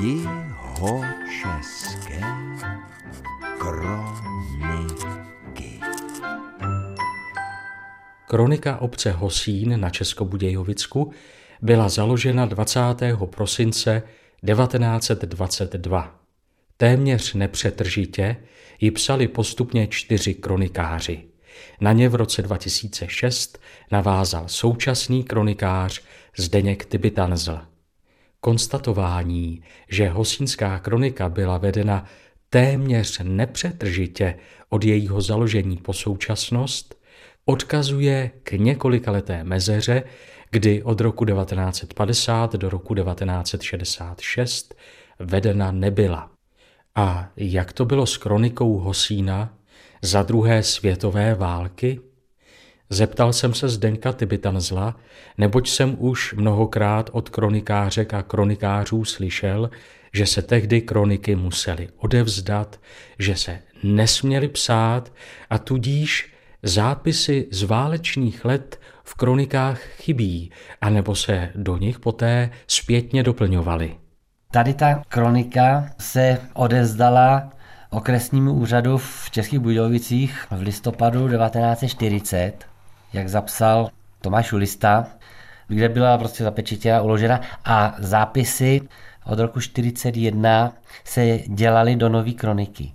Jihočeské kroniky. Kronika obce Hosín na Českobudějovicku byla založena 20. prosince 1922. Téměř nepřetržitě ji psali postupně čtyři kronikáři. Na ně v roce 2006 navázal současný kronikář Zdeněk Tybitanzl. Konstatování, že hosínská kronika byla vedena téměř nepřetržitě od jejího založení po současnost, odkazuje k několikaleté mezeře, kdy od roku 1950 do roku 1966 vedena nebyla. A jak to bylo s kronikou Hosína za druhé světové války? Zeptal jsem se Zdenka Tybitanzla, neboť jsem už mnohokrát od kronikářek a kronikářů slyšel, že se tehdy kroniky museli odevzdat, že se nesměly psát a tudíž zápisy z válečných let v kronikách chybí, anebo se do nich poté zpětně doplňovaly. Tady ta kronika se odezdala okresnímu úřadu v Českých Budějovicích v listopadu 1940, jak zapsal Tomáš Ulista, kde byla prostě zapečetěna, uložena a zápisy od roku 1941 se dělaly do nové kroniky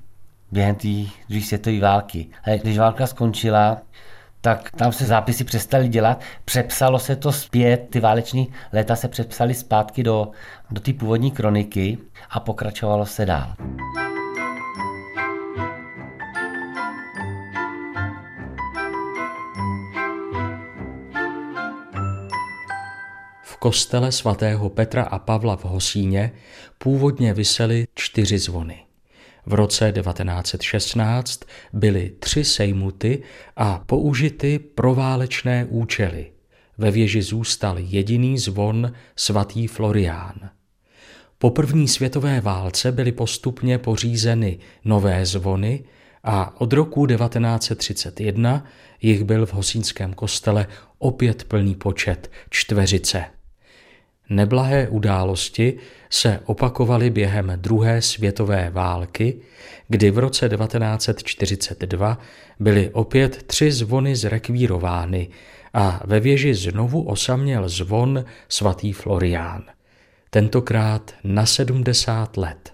během té druhé světové války. A když válka skončila, tak tam se zápisy přestaly dělat, přepsalo se to zpět, ty váleční léta se přepsaly zpátky do, do té původní kroniky a pokračovalo se dál. Kostele svatého Petra a Pavla v Hosíně původně visely čtyři zvony. V roce 1916 byly tři sejmuty a použity pro válečné účely. Ve věži zůstal jediný zvon svatý Florián. Po první světové válce byly postupně pořízeny nové zvony a od roku 1931 jich byl v Hosínském kostele opět plný počet čtveřice. Neblahé události se opakovaly během druhé světové války, kdy v roce 1942 byly opět tři zvony zrekvírovány a ve věži znovu osaměl zvon svatý Florián. Tentokrát na 70 let.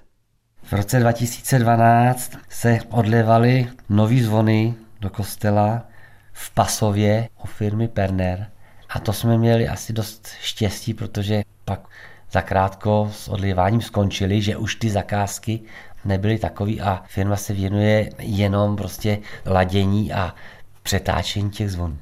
V roce 2012 se odlevaly nový zvony do kostela v Pasově u firmy Perner. A to jsme měli asi dost štěstí, protože pak zakrátko s odliváním skončili, že už ty zakázky nebyly takový a firma se věnuje jenom prostě ladění a přetáčení těch zvonů.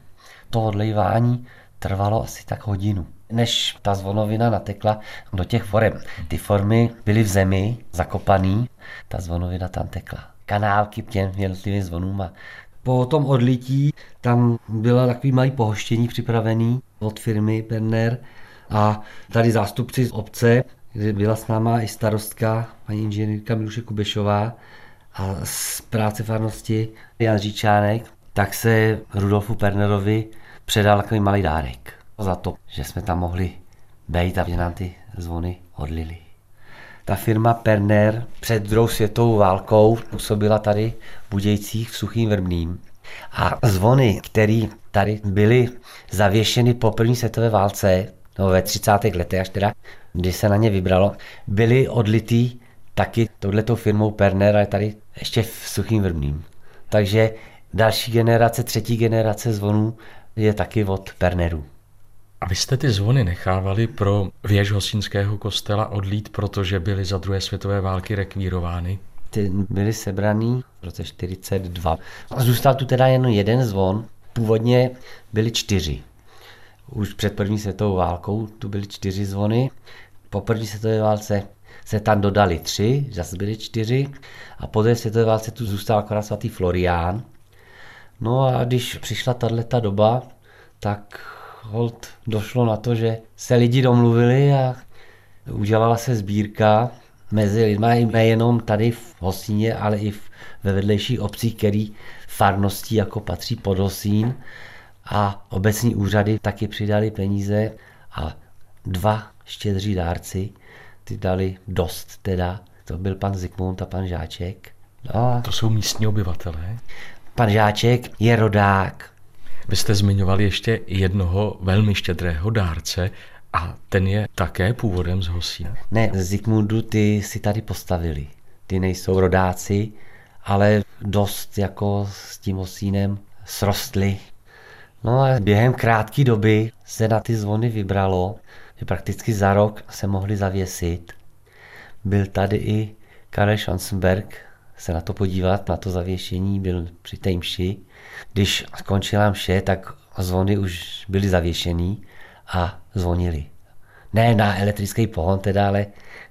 To odlejvání trvalo asi tak hodinu než ta zvonovina natekla do těch forem. Ty formy byly v zemi zakopaný, ta zvonovina tam tekla. Kanálky těm jednotlivým zvonům a po tom odlití tam byla takový malý pohoštění připravený od firmy Penner a tady zástupci z obce, kde byla s náma i starostka, paní inženýrka Miluše Kubešová a z práce farnosti Jan Říčánek, tak se Rudolfu Pernerovi předal takový malý dárek za to, že jsme tam mohli být a že nám ty zvony odlili. Ta firma Perner před druhou světovou válkou působila tady v Budějcích v Suchým Vrbným. A zvony, které tady byly zavěšeny po první světové válce, no ve 30. letech až teda, kdy se na ně vybralo, byly odlitý taky touhletou firmou Perner, ale tady ještě v Suchým Vrbným. Takže další generace, třetí generace zvonů je taky od Perneru. A vy jste ty zvony nechávali pro věž Hosínského kostela odlít, protože byly za druhé světové války rekvírovány? Ty byly sebraný v roce 42. A zůstal tu teda jen jeden zvon. Původně byly čtyři. Už před první světovou válkou tu byly čtyři zvony. Po první světové válce se tam dodali tři, zase byly čtyři. A po druhé světové válce tu zůstal akorát svatý Florián. No a když přišla tato doba, tak hold došlo na to, že se lidi domluvili a udělala se sbírka mezi lidmi nejenom tady v Hosíně, ale i ve vedlejších obcích, který farností jako patří pod Hosín a obecní úřady taky přidali peníze a dva štědří dárci ty dali dost teda. To byl pan Zikmund a pan Žáček. No, a To jsou místní obyvatelé. pan Žáček je rodák. Vy jste zmiňovali ještě jednoho velmi štědrého dárce a ten je také původem z Hosína. Ne, Zikmundu ty si tady postavili. Ty nejsou rodáci, ale dost jako s tím osínem srostli. No a během krátké doby se na ty zvony vybralo, že prakticky za rok se mohli zavěsit. Byl tady i Karel Schanzenberg se na to podívat, na to zavěšení, byl při té mši. Když skončila mše, tak zvony už byly zavěšený a zvonili. Ne na elektrický pohon teda, ale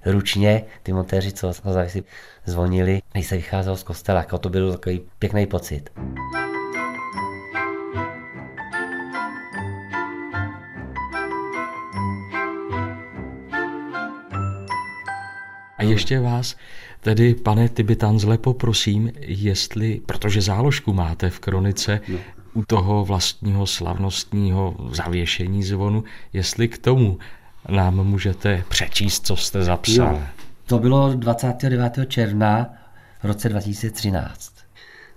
ručně ty montéři, co ho zavěsili, zvonili, když se vycházelo z kostela. Jako to byl takový pěkný pocit. A ještě vás tedy, pane Tibitanzle, poprosím, jestli, protože záložku máte v kronice no. u toho vlastního slavnostního zavěšení zvonu, jestli k tomu nám můžete přečíst, co jste zapsal. Jo. To bylo 29. června v roce 2013.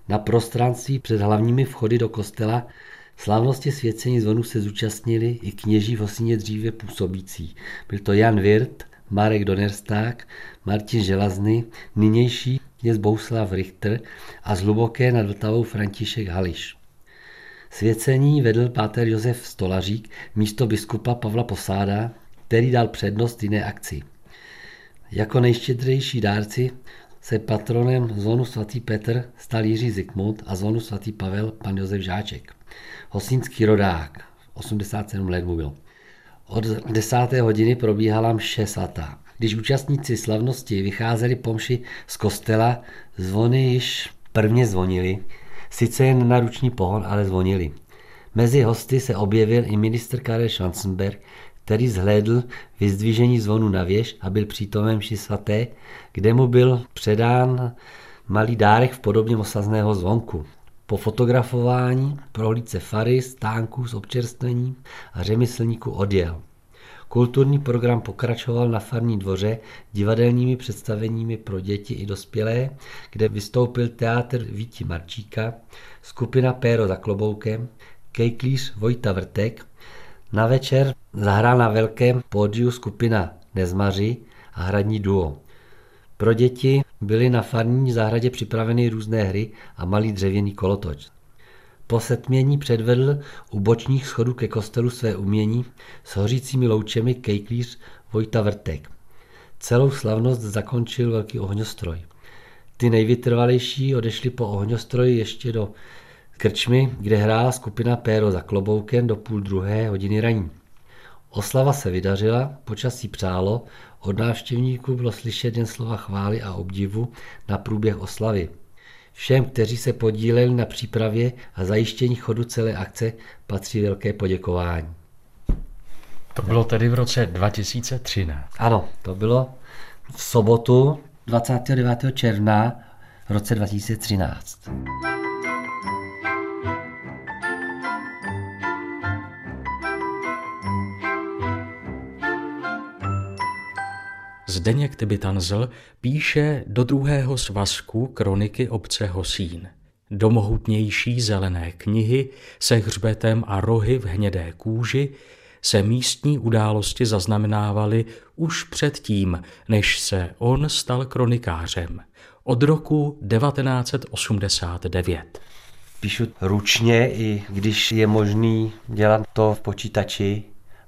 Na prostranství před hlavními vchody do kostela slavnosti svěcení zvonu se zúčastnili i kněží v Hosíně dříve působící. Byl to Jan Wirt, Marek Donersták, Martin Želazny, nynější kněz Bouslav Richter a z Hluboké nad Vltavou František Hališ. Svěcení vedl páter Josef Stolařík místo biskupa Pavla Posáda, který dal přednost jiné akci. Jako nejštědřejší dárci se patronem zónu svatý Petr stal Jiří Zikmund a zónu svatý Pavel pan Josef Žáček. Hosínský rodák, 87 let mu byl. Od 10. hodiny probíhala mše svatá. Když účastníci slavnosti vycházeli pomši z kostela, zvony již prvně zvonili, sice jen na ruční pohon, ale zvonili. Mezi hosty se objevil i ministr Karel Schanzenberg, který zhlédl vyzdvížení zvonu na věž a byl přítomen mši svaté, kde mu byl předán malý dárek v podobě osazného zvonku. Po fotografování, prohlídce fary, stánků s občerstvením a řemeslníků odjel. Kulturní program pokračoval na farní dvoře divadelními představeními pro děti i dospělé, kde vystoupil teátr Víti Marčíka, skupina Péro za kloboukem, kejklíř Vojta Vrtek, na večer zahrál na velkém pódiu skupina Nezmaři a hradní duo. Pro děti byly na farní zahradě připraveny různé hry a malý dřevěný kolotoč. Po setmění předvedl u bočních schodů ke kostelu své umění s hořícími loučemi kejklíř Vojta Vrtek. Celou slavnost zakončil velký ohňostroj. Ty nejvytrvalejší odešli po ohňostroji ještě do krčmy, kde hrála skupina Péro za kloboukem do půl druhé hodiny raní. Oslava se vydařila, počasí přálo, od návštěvníků bylo slyšet jen slova chvály a obdivu na průběh oslavy. Všem, kteří se podíleli na přípravě a zajištění chodu celé akce, patří velké poděkování. To bylo tedy v roce 2013. Ano, to bylo v sobotu 29. června v roce 2013. Zdeněk Tybitanzl píše do druhého svazku kroniky obce Hosín. Do mohutnější zelené knihy se hřbetem a rohy v hnědé kůži se místní události zaznamenávaly už předtím, než se on stal kronikářem. Od roku 1989. Píšu ručně, i když je možný dělat to v počítači,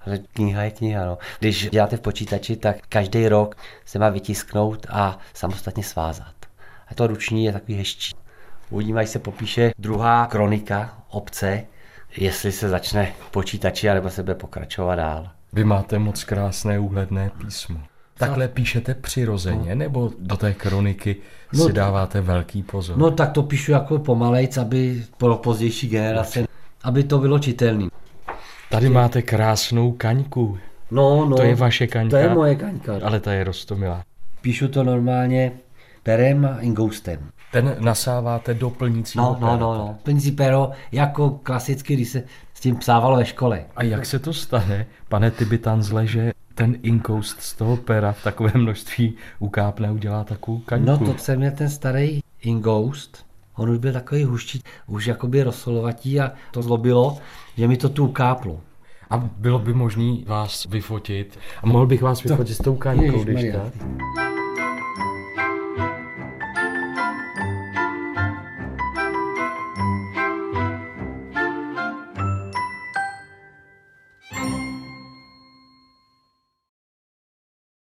ale kniha je kniha. No. Když děláte v počítači, tak každý rok se má vytisknout a samostatně svázat. A to ruční je takový hezčí. Uvidíme, až se popíše druhá kronika obce, jestli se začne počítači, anebo se bude pokračovat dál. Vy máte moc krásné úhledné písmo. Takhle píšete přirozeně, nebo do té kroniky No, si dáváte velký pozor? No tak to píšu jako pomalejc, aby pro pozdější generace, aby to bylo čitelný. Tady máte krásnou kaňku. No, no. To je vaše kaňka? To je moje kaňka. Ale ta je rostomilá. Píšu to normálně perem a ingoustem. Ten nasáváte do plnícího No, no, no, no. Plnící pero, jako klasicky, když se s tím psávalo ve škole. A jak se to stane, pane Tibitanzle, že ten inkoust z toho pera v takovém množství ukápne a udělá takovou kaňku. No to jsem měl ten starý Ingoust. On už byl takový huští, už jakoby rosolovatí a to zlobilo, že mi to tu ukáplo. A bylo by možné vás vyfotit. A mohl bych vás vyfotit s tou kaňkou, když tak?